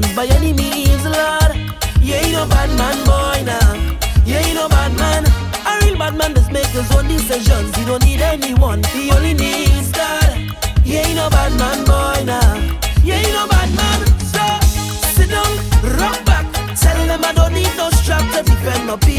want by any means, Lord. You ain't no bad man, boy, now. You ain't no bad man. A real bad man just makes his own decisions. He don't need anyone, he only needs God. You ain't no bad man, boy, now. You ain't no bad man. So, sit down, rock back. Tell them I don't need no strap to defend my people.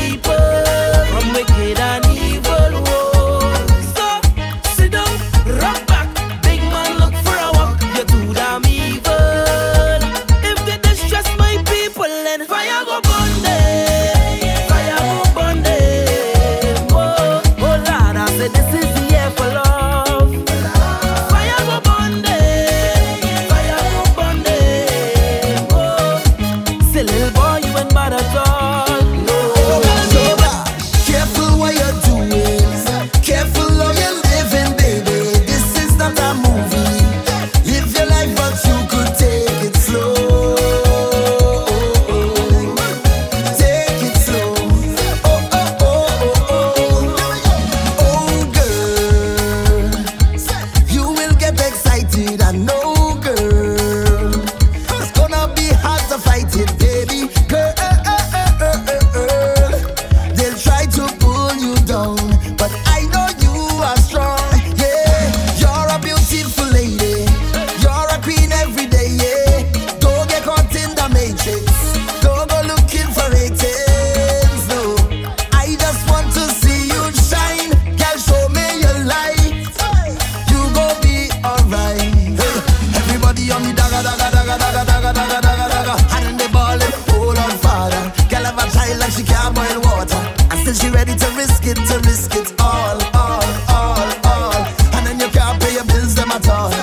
at all.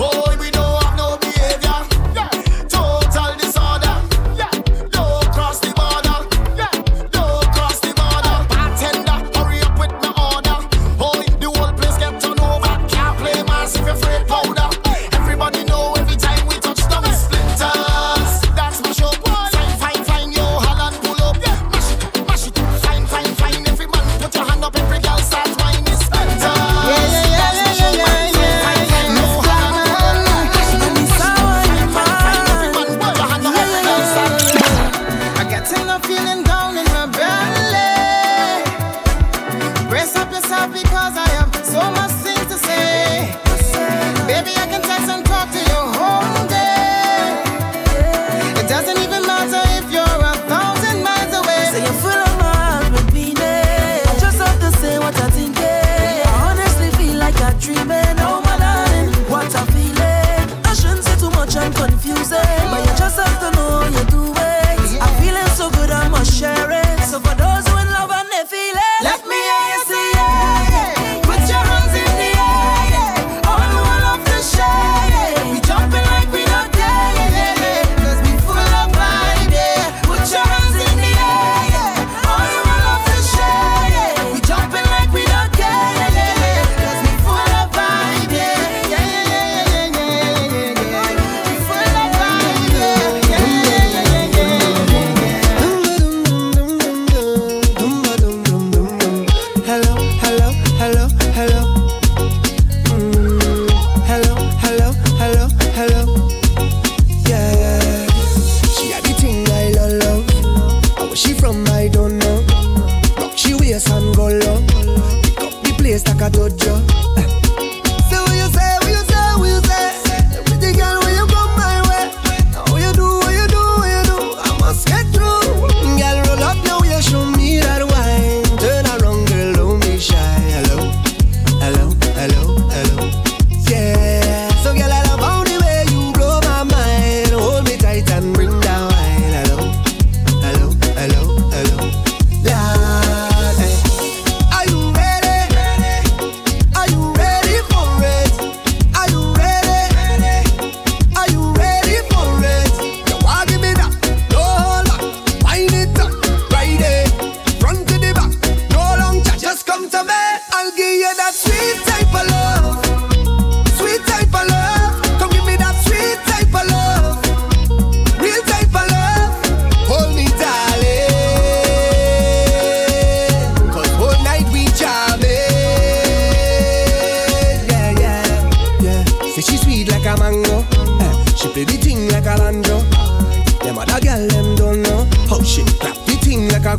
Boy, we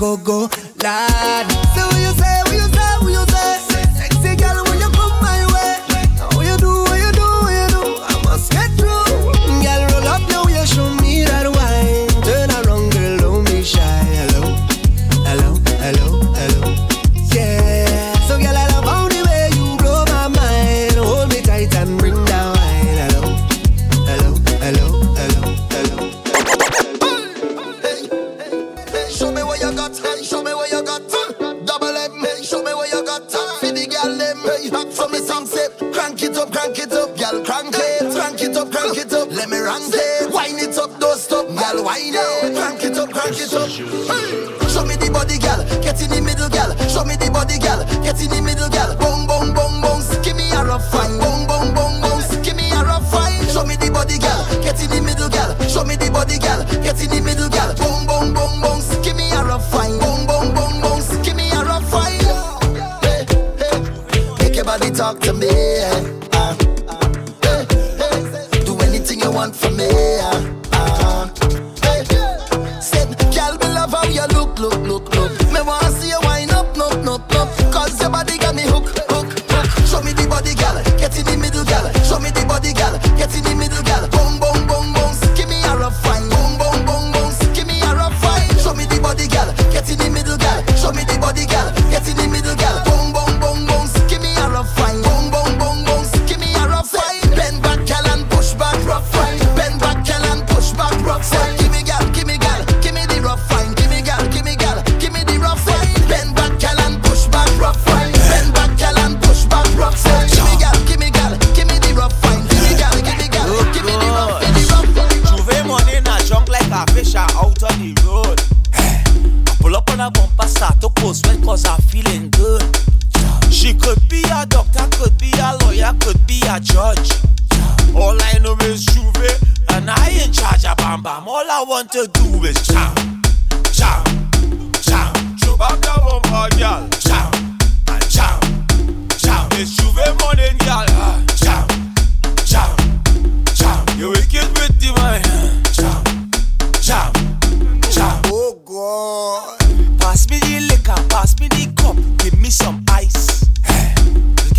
go go lad. Want from me.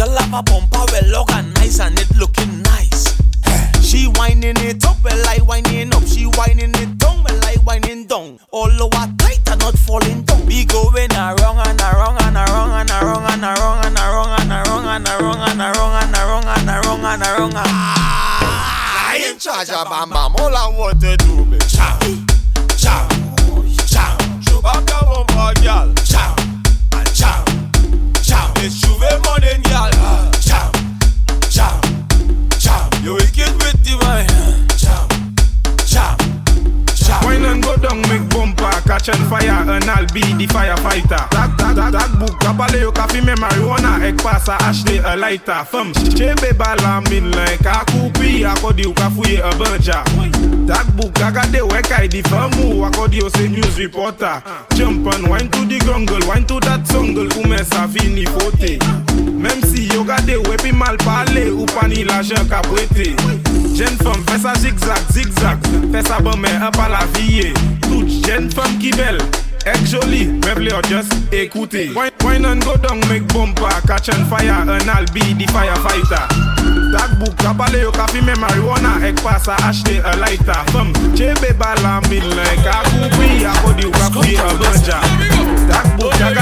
Girl have a bumper well organized and it looking nice. She whining it up, well I whining up. She whining it down, well I whining down. All over tight and not falling down. We going around and around and around and around and around and around and around and around and around and around and around and around. Ah, I in charge of Bam Bam. All I want to do is jam, jam, jam. Show back the bumper, girl. It's Juve girl. Ah, Jam, jam, jam. You wicked with the mind. Jam, jam, jam. Wine and go down, make catch on fire and I'll be the firefighter. Tag, tag, tag, tag book, kabale yo ka fime marijuana, ek pasa ashle a lighter. Fem, chebe bala min len, ka kupi akodi yo ka fuye a banja. Tag book, agade we kai di famu, akodi yo se news reporter. Jump and wine to the jungle, wine to that jungle, koume sa fini fote. Mem si yo gade wepi mal pale, ou pa ni la jen ka pwete. jen fom fè sa zigzag, zigzag. Fè sa bon men an pa la viye Tout jen fom ki bel Ek joli, meble yo just ekoute Wine an go dong mek bompa Catch an fire an al bi di firefighter. Takbouk kapale yo ka fime marijuana Ek pa sa ashte a lighter. Fom chebe bala min lè Kakou pi akodi wakwi a banja Takbouk jaga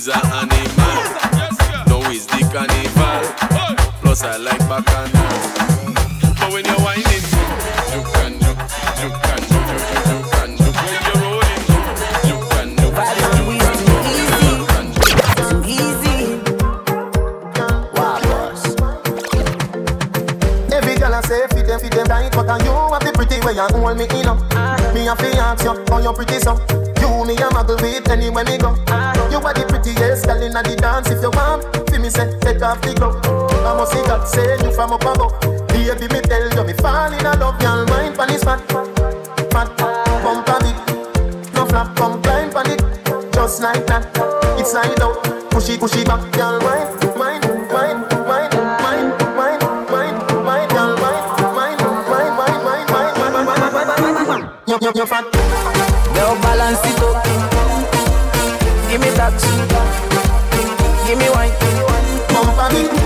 is an animal. No is the carnival. Plus I like bacchanal. But when you're whining, you can do, you can do, you can do. When you're rolling, you can do, you can do, you can do. Too easy. Wow, boss. Every girl I say fit them, fit them tight But I you have the pretty way you hold me in up Me a fi ask you how you pretty so You me a muggle with anywhere me go you want, feel me say take off the glove. I must see God say you from up above. Baby, me tell you me fall in love. Girl, mind pon this fat, fat, bump a bit. No flap, come climb pon it, just like that. It's slide out, push it, push it back, girl, on it.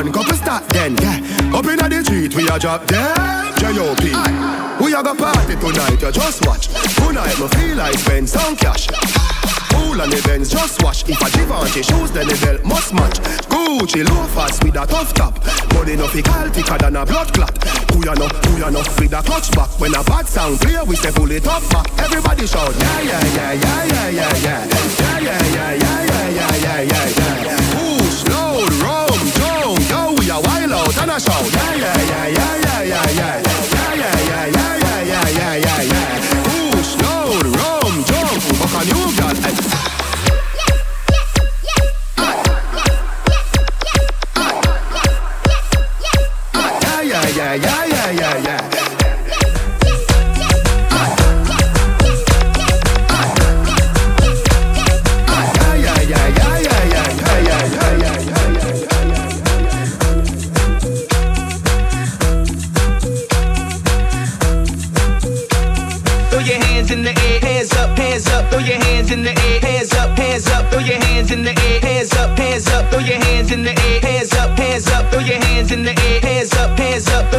Band, couple stop then, yeah. Up inna the street, we a drop them. J.O.P. We a go party tonight, you just watch. Tonight, me feel like spend some cash. Cool the Benz, just watch. If a Givenchy shoes, then the belt must match. Gucci loafers with a tough top. Body no call thicker than a blood clot. Who ya know, who ya know, with a clutch back. When a bad sound clear, we say pull it up back. Everybody shout, yeah, yeah, yeah, yeah, yeah, yeah, yeah. Yeah, yeah, yeah, yeah, yeah, yeah, yeah, yeah, show. Yeah, yeah, yeah, yeah, yeah, yeah, yeah.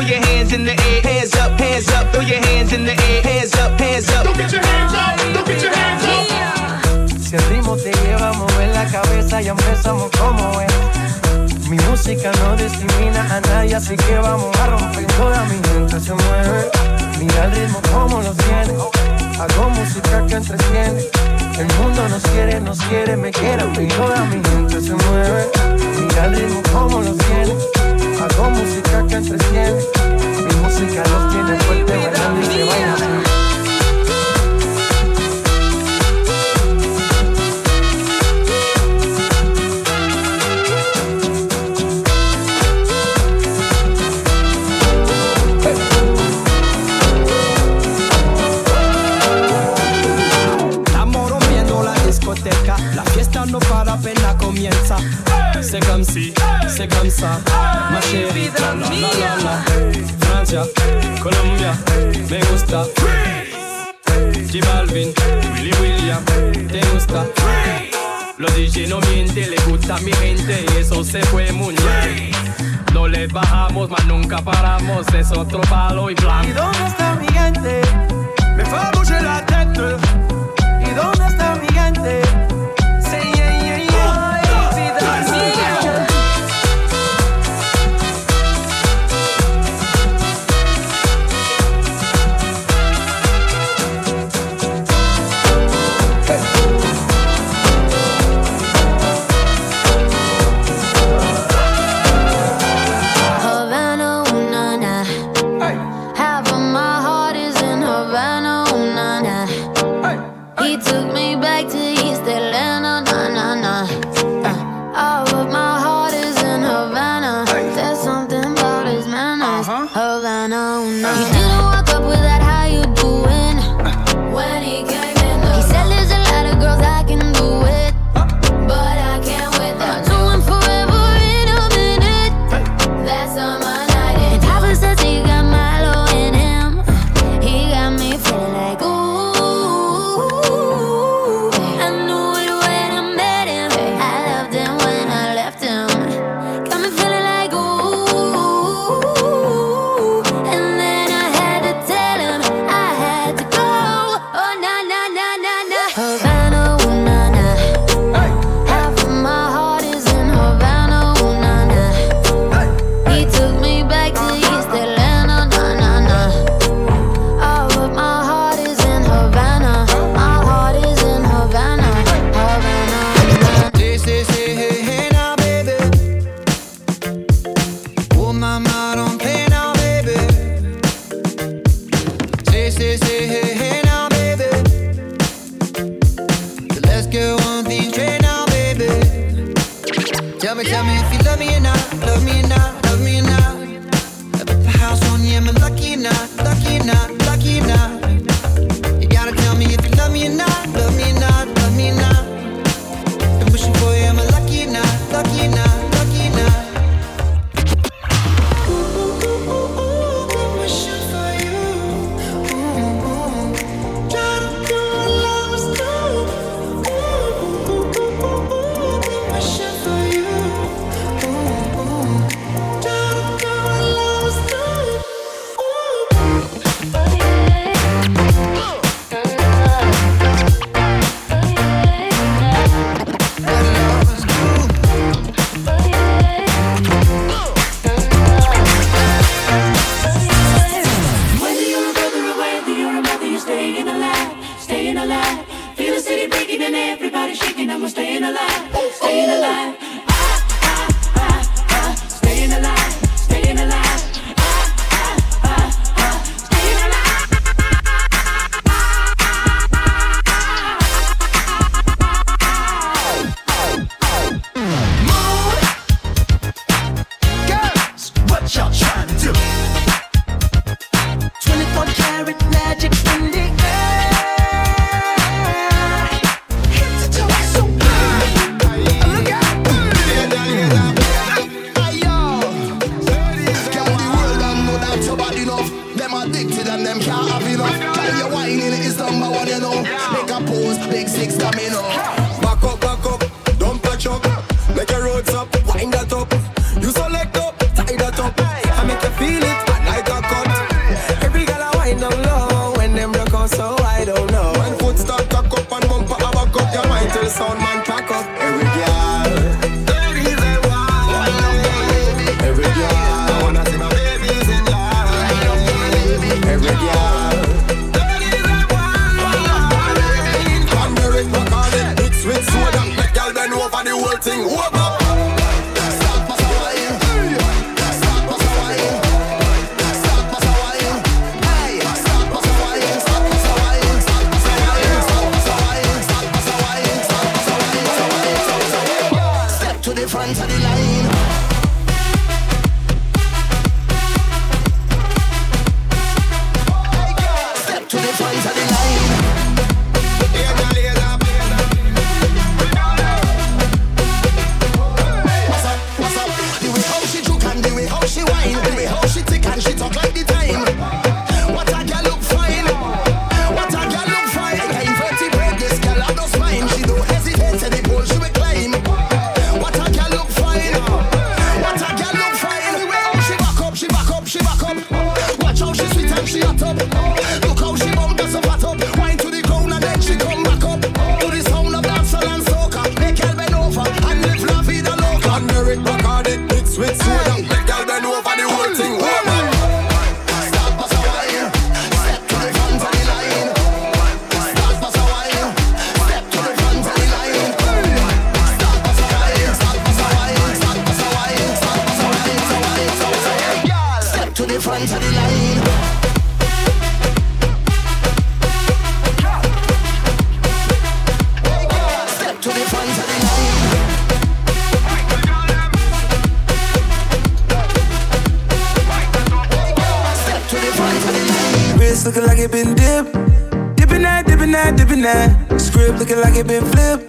Throw your hands in the air, hands up, hands up. Throw your hands in the air, hands up, hands up. Don't get your hands up, don't get your hands up. Si el ritmo te lleva a mover la cabeza, ya empezamos como es. Mi música no discrimina a nadie, así que vamos a romper. Toda mi gente se mueve. Mira el ritmo como lo tiene. Hago música que entretiene. El mundo nos quiere, nos quiere, me quiere. Y toda mi gente se mueve. Mira el ritmo como lo tiene. Hago música que entretiene. Mi música los tiene fuerte bailando y que bailan no para, apenas comienza. C'est comme si, c'est comme ça, ma chérie. La, la, la, la. Francia, Colombia, me gusta. J Balvin, Willy William, te gusta. Los DJ no mienten, le gusta a mi gente y eso se fue muy bien. No le bajamos, mas nunca paramos, es otro palo y ¿Y blanco. dónde está mi gente? Me fait bouger la tête. ¿Y dónde está mi gente? and everybody shaking. I'm staying alive, staying alive. looking like it been dipped. Dipping that, dipping that, dipping that. Script looking like it been flipped.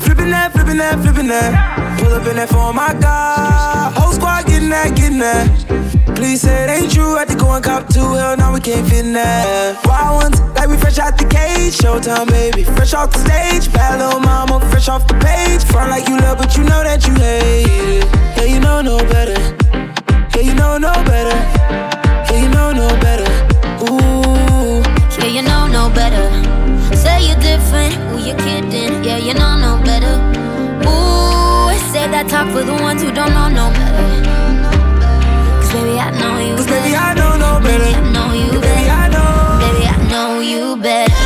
Flipping that, flipping that, flipping that. Pull up in that phone, my God. Whole squad getting that, getting that. Please say it ain't true. I had to go and cop to Hell, now we can't fit in that. Wild ones, like we fresh out the cage. Showtime, baby. Fresh off the stage. Bad little mama, fresh off the page. Front like you love, but you know that you hate it. Yeah, you know no better. Yeah, you know no better. Yeah, you know no better. Ooh. Yeah, you know no better. Say you're different, who you kidding? Yeah, you know no better. Ooh, say that talk for the ones who don't know no better. Cause baby, I know you Cause. Baby, I know no better. Baby, I know you baby, better. Baby, I know you better.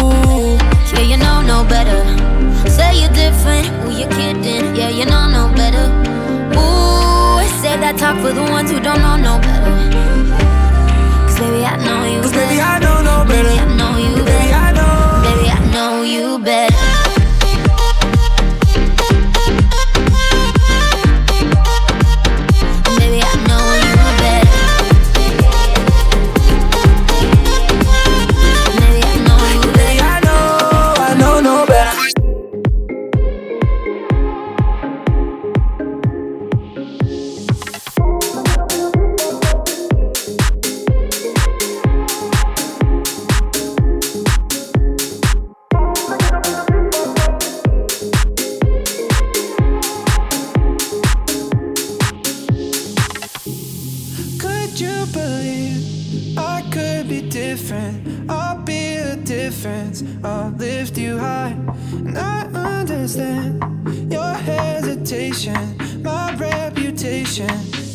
Yeah, you know no better. Say you're different, who you kidding? Yeah, you know no better. Ooh, say that talk for the ones who don't know no better. Cause baby, I know you Cause better. baby, I know no better. Baby, I know you Baby, better. I know. Baby, I know you better.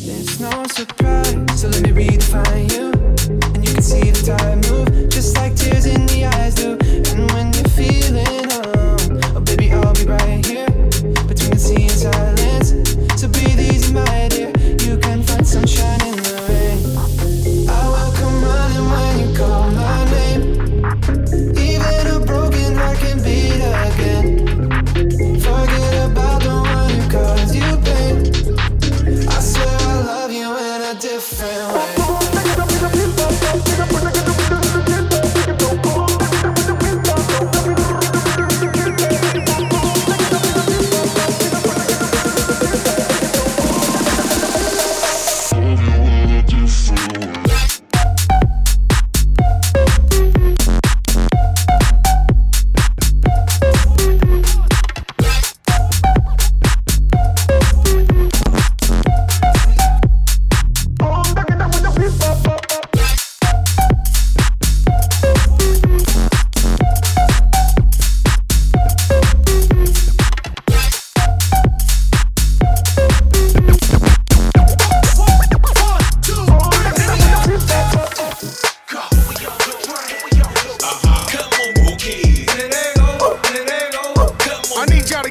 It's no surprise. So let me redefine you. And you can see the tide move, just like tears in the eyes do. And when you're feeling alone, oh baby, I'll be right here between the sea and silence.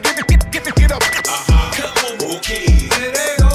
gotta get, get, get, get up. Uh-huh. Come on, rookie.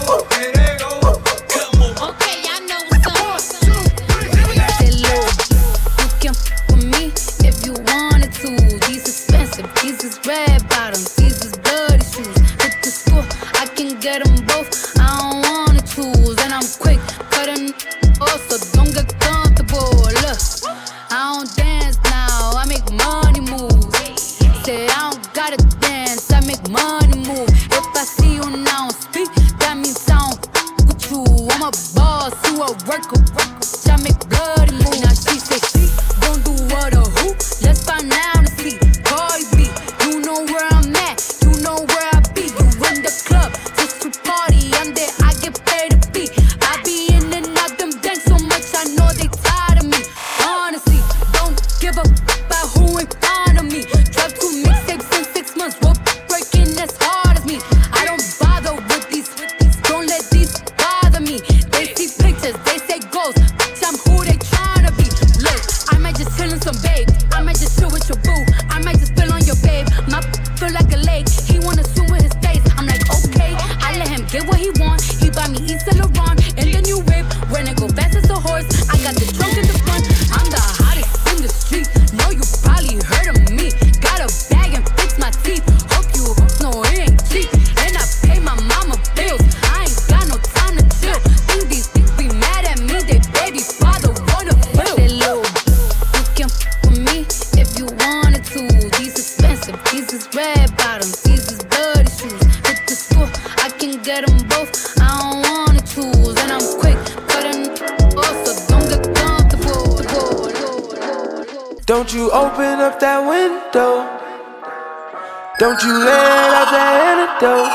Don't you let out that antidote.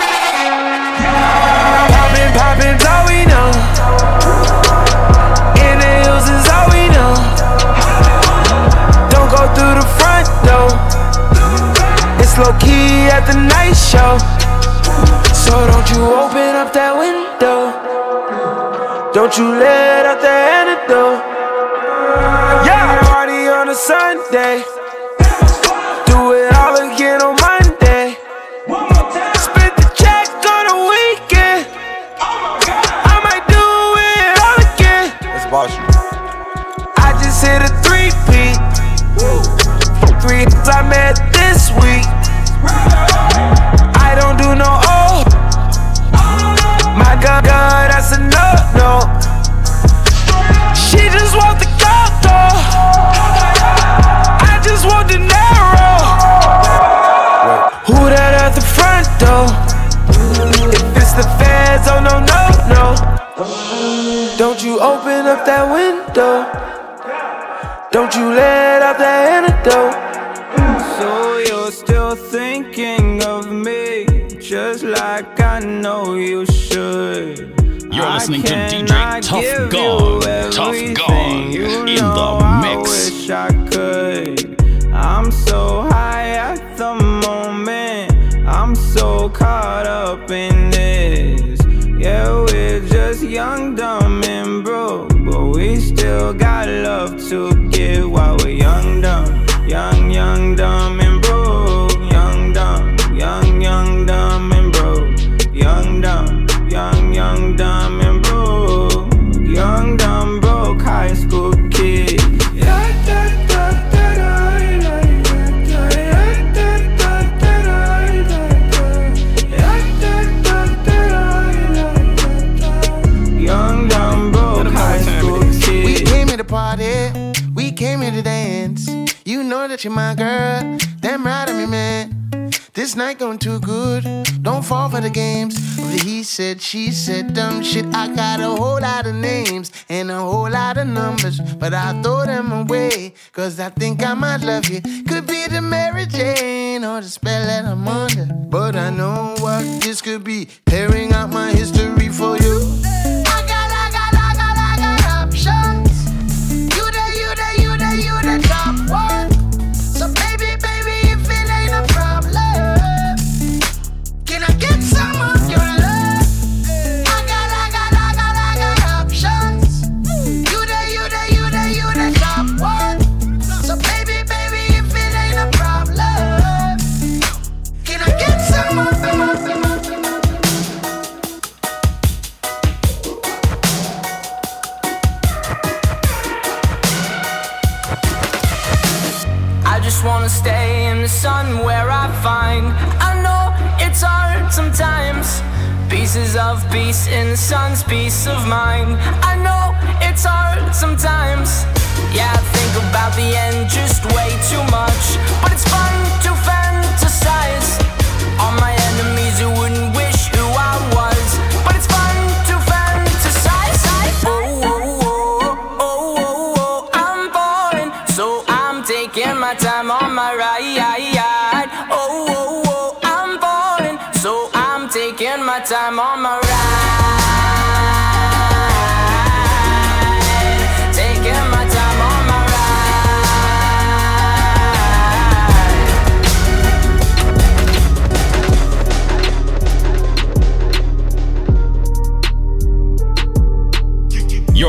Poppin', poppin's all we know. In the hills is all we know. Don't go through the front door. It's low key at the night show. So don't you open up that window. Don't you let out the antidote. Yeah, party on a Sunday. Hits I met this week. I don't do no oh. My God, God, that's a no no. She just want the gold though. I just want the narrow. Who that at the front door? If it's the feds, oh no no no. Don't you open up that window? Don't you let out that antidote? I know you should. You're listening to I DJ Tough you Tough Gong you in know the I mix. wish I could. I'm so high at the moment. I'm so caught up in this. Yeah, we're just young, dumb, and broke. But we still got love to give while we're young, dumb. Young, young, dumb, and broke. Young, dumb, young, young, dumb. Young, dumb, young, young, dumb, and broke. Young, dumb, broke high school kid. Yeah, da, da, da, da, da, da, da, da, da, da, da, da. Da, da, da, da, da, da. Young, dumb, broke high school kid. We came here to party, we came here to dance. You know that you're my girl, damn right I'm your man. This night going too good, don't fall for the games. He said, she said, dumb shit. I got a whole lot of names and a whole lot of numbers, but I throw them away, cause I think I might love you. Could be the Mary Jane or the spell that I'm under, but I know what this could be. Tearing peace of mind. I know it's hard sometimes. Yeah, I think about the end just way too much. But it's fun to fantasize. All my enemies who wouldn't wish who I was. But it's fun to fantasize. Oh, oh, oh, oh, oh, oh, I'm falling, so I'm taking my time on my ride. Oh, oh, oh, I'm falling, so I'm taking my time on my ride.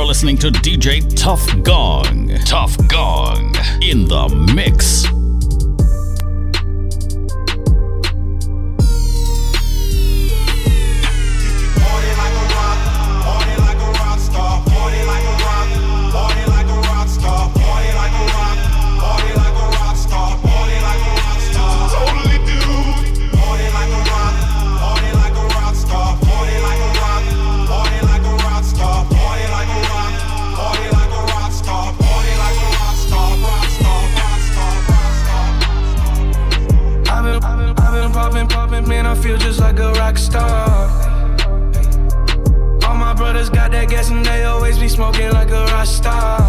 Listening to DJ Tough Gong. Tough Gong in the mix. Like a rock star. All my brothers got that gas and they always be smoking like a rock star.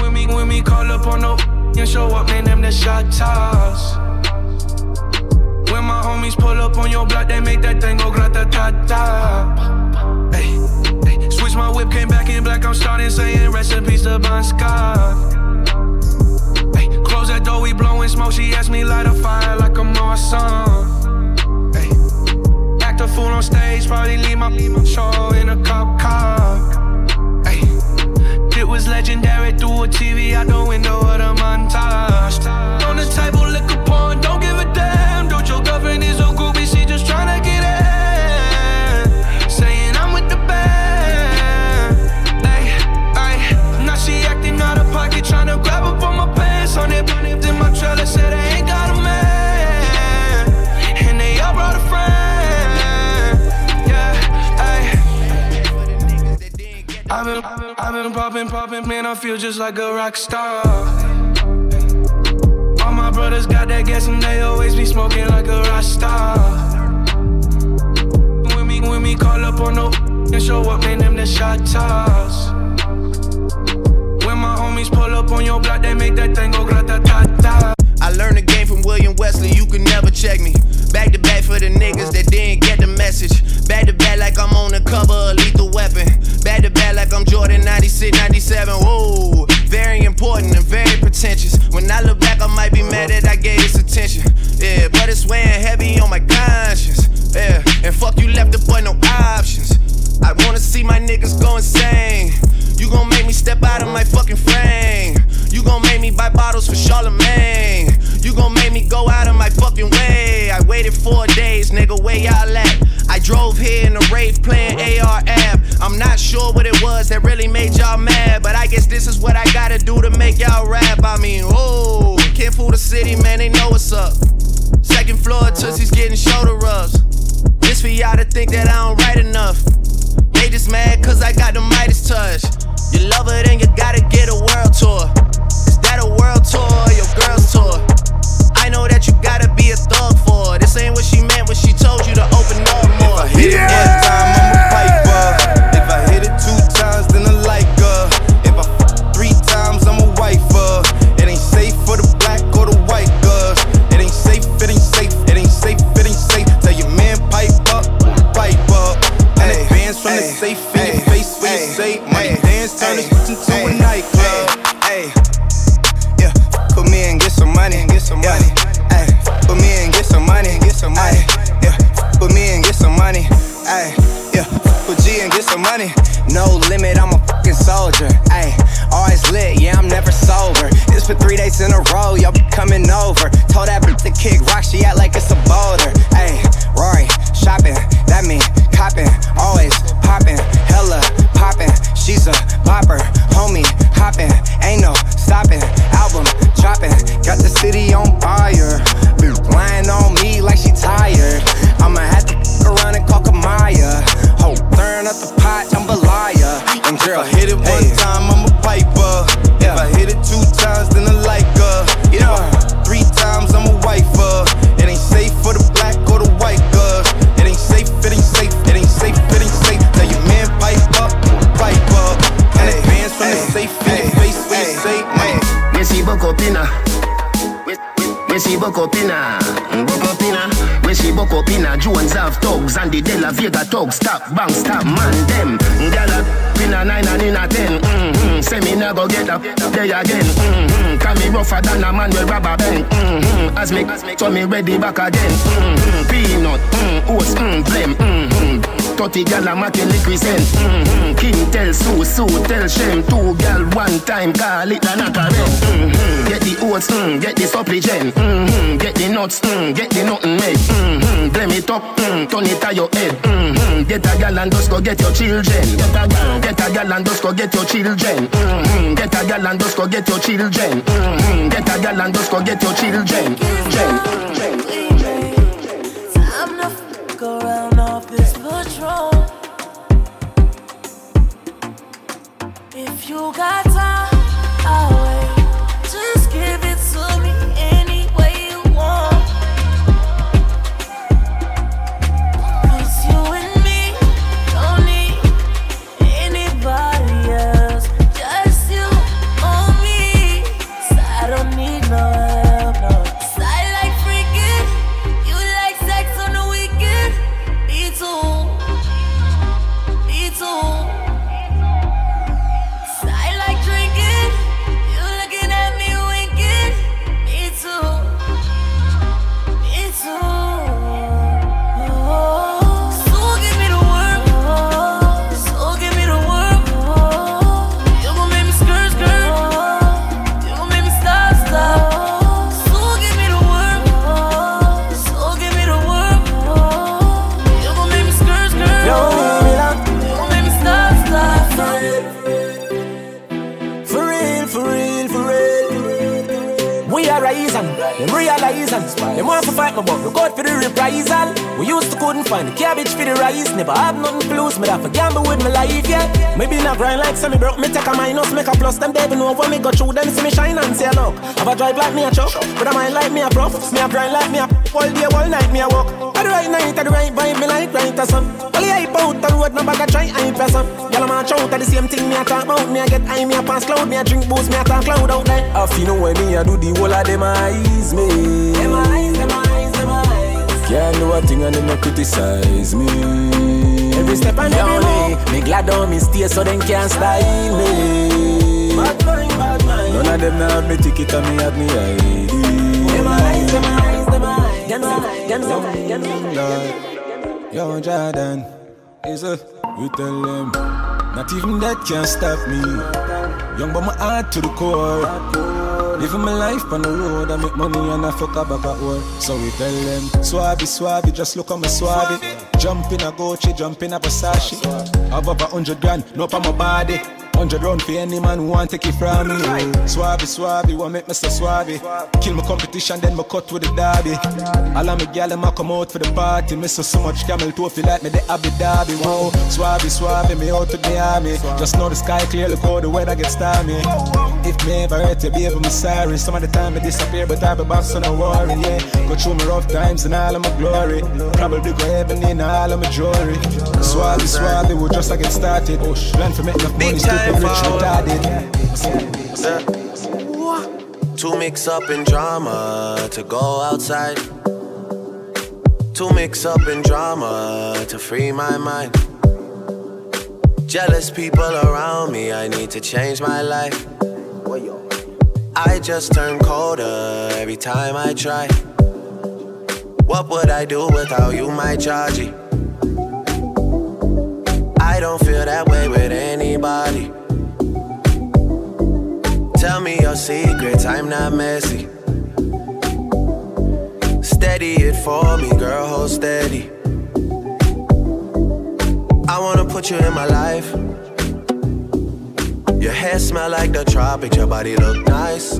When me, when me call up on the and show up, man, them the shot toss. When my homies pull up on your block, they make that thing go grata ta ta. Switch my whip, came back in black. I'm starting saying rest in peace to Bon Scott. Close that door, we blowing smoke. She asked me light a fire like a Marsan. Fool on stage, probably leave my show in a cop car. It was legendary through a TV out the window of the montage. On the table, liquor I've been popping, popping, man. I feel just like a rock star. All my brothers got that gas and they always be smoking like a rock star. When me, when me call up on no and show up, man, them the shot toss. When my homies pull up on your block, they make that thing go grata ta ta. I learned the game from William Wesley, you can never check me. Back to back for the niggas that didn't get the message. Back to back like I'm on the cover of Lethal Weapon. Back to back like I'm Jordan 96, 97. Whoa, very important and very pretentious. When I look back, I might be mad that I gave this attention. Yeah, but it's weighing heavy on my conscience. Yeah, and fuck you left the boy no options. I wanna see my niggas go insane. You gon' make me step out of my fucking frame. You gon' make me buy bottles for Charlemagne. You gon' make me go out of my fucking way. Four days, nigga, where y'all at? I drove here in a rave playing AR app. I'm not sure what it was that really made y'all mad, but I guess this is what I gotta do to make y'all rap. I mean, oh, can't fool the city, man, they know what's up. Second floor, Tootsie's getting shoulder rubs. This for y'all to think that I don't write enough. They just mad cause I got the Midas touch. You love her, then you gotta get a world tour. Is that a world tour or your girl's tour? I know that you gotta be a thug for ain't what she Me, so me ready back again. Mm-hmm. Peanut, mm, oats, mm, blem. Mm-hmm. 30 gal a making liquid cent. Mm-hmm. King tell Sue, Sue tell Shem. Two gal one time call it a knock a rent. Mm-hmm. Get the oats, mm, get the supplement. Mm-hmm. Get the nuts, mm, get the nothing made. Mm-hmm. Blame it up, mm, turn it to your head. Mm-hmm. Get a gal and just go get your children. Get a gal, get a gal and just go get your children. Mm-hmm. Get a gal and just go get your children. Mm-hmm. Get a gal and just go get your children. Gen, If you got time, to fight me, but look out for the reprisal. We used to couldn't find the cabbage for the rice, never have nothing to lose. Me that for gamble with my life, yeah. Maybe not grind like semi broke, me take a minus, make a plus. Them they know when me go through them, see me shine and say a look. Have a drive like me a truck, but I mind like me a prof. Me a grind like me a all day, all night me a walk. At the right night, at the right vibe, me like right or some. Only hype out the road, no bag a try hype or some. Y'all man out the same thing me a talk about. Me a get high, me a pass cloud, me a drink booze, me a talk cloud out there. I feel know when me a do the whole of them eyes me. Them eyes, them eyes. Can't do a thing and them no criticize me. Every step and every move. Me glad on me stay so them can't style me. Bad mind, bad mind. None of them now have me ticket and me have me ID. Them eyes, them eyes, them eyes. Them eyes, them eyes, them eyes. Yo, Jordan, is a you tell them. Not even that can stop me. Young but my heart to the core. Living my life on the road, I make money and I fuck up about work. So we tell them, Swabby, Swabby, just look at my Swabby. Jump in a Gucci, jump in a Versace. Have up a hundred grand, no on my body. Hundred round for any man who want take it from me. Swabby, Swabby, want make me so Swabby. Kill my competition, then my cut with the derby. All of my gal, them a come out for the party. Miss so, so much camel toe, feel like me the Abu Dhabi. Whoa, Swabby, Swabby, me out to the army. Just know the sky clear, look how the weather gets stormy. If me ever hurt you, baby, me sorry. Some of the time I disappear, but I be back, so no worry, yeah. Go through my rough times and all of my glory. Probably go heaven in all of my jewelry. Swabby, Swabby, we just like get started. Oh, plan for make enough money, rich, retarded. Too mix up in drama to go outside. Too mix up in drama to free my mind. Jealous people around me, I need to change my life. I just turn colder every time I try. What would I do without you, my Georgie? I don't feel that way with anybody. Tell me your secrets, I'm not messy. Steady it for me, girl, hold steady. I wanna put you in my life. Your hair smell like the tropics, your body look nice.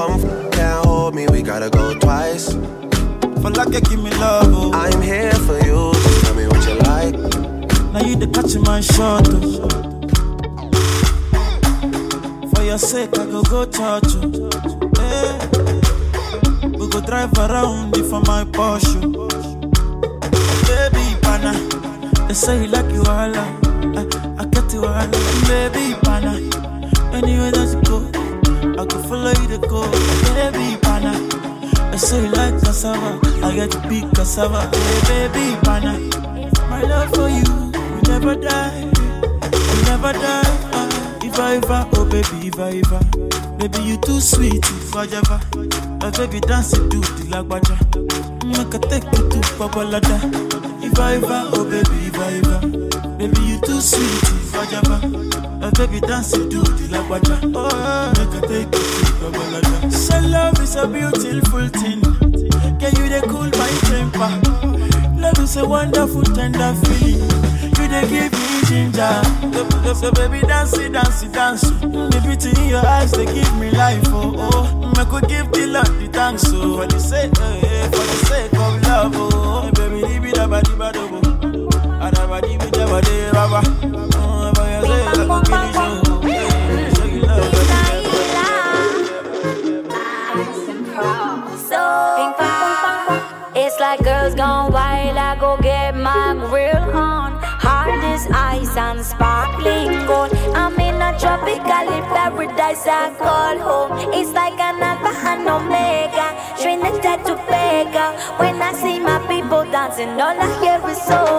One f- can't hold me, we gotta go twice. For like you give me love, oh. I'm here for you, tell me what you like. Now you the catch my shot, oh. Your sake, I go go church. Hey. We go drive around if for my Porsche. Baby, pana, they say you like you all, I, I get you all, baby, pana. Anywhere that you go, I go follow you to go, baby, pana. I say you like cassava, I get to big cassava. Hey, baby, pana, my love for you will never die, will never die. If I ever, oh baby, I baby you too sweet, if I ever, my baby dance to the lagwaja, make I take you to Babalada. If I ever, oh baby, I baby you too sweet, if I ever, my baby dance to the lagwaja, oh make I take you to Babalada. So love is a beautiful thing. Can you they cool my temper? Love is a wonderful tender feeling. You they give me ginger. So, baby dance it, dance it, dance. The beauty in your eyes they give me life. Oh oh, I could give the Lord the thanks. Oh for the sake, eh, eh, for the sake of love. Oh baby, leave it up, body, body, body. Adabadi, bidi, badi, baba. Oh, and sparkling gold. I'm in a tropical paradise I call home. It's like an alpha and omega, Trinidad to Vega. When I see my people dancing, all I hear is soca.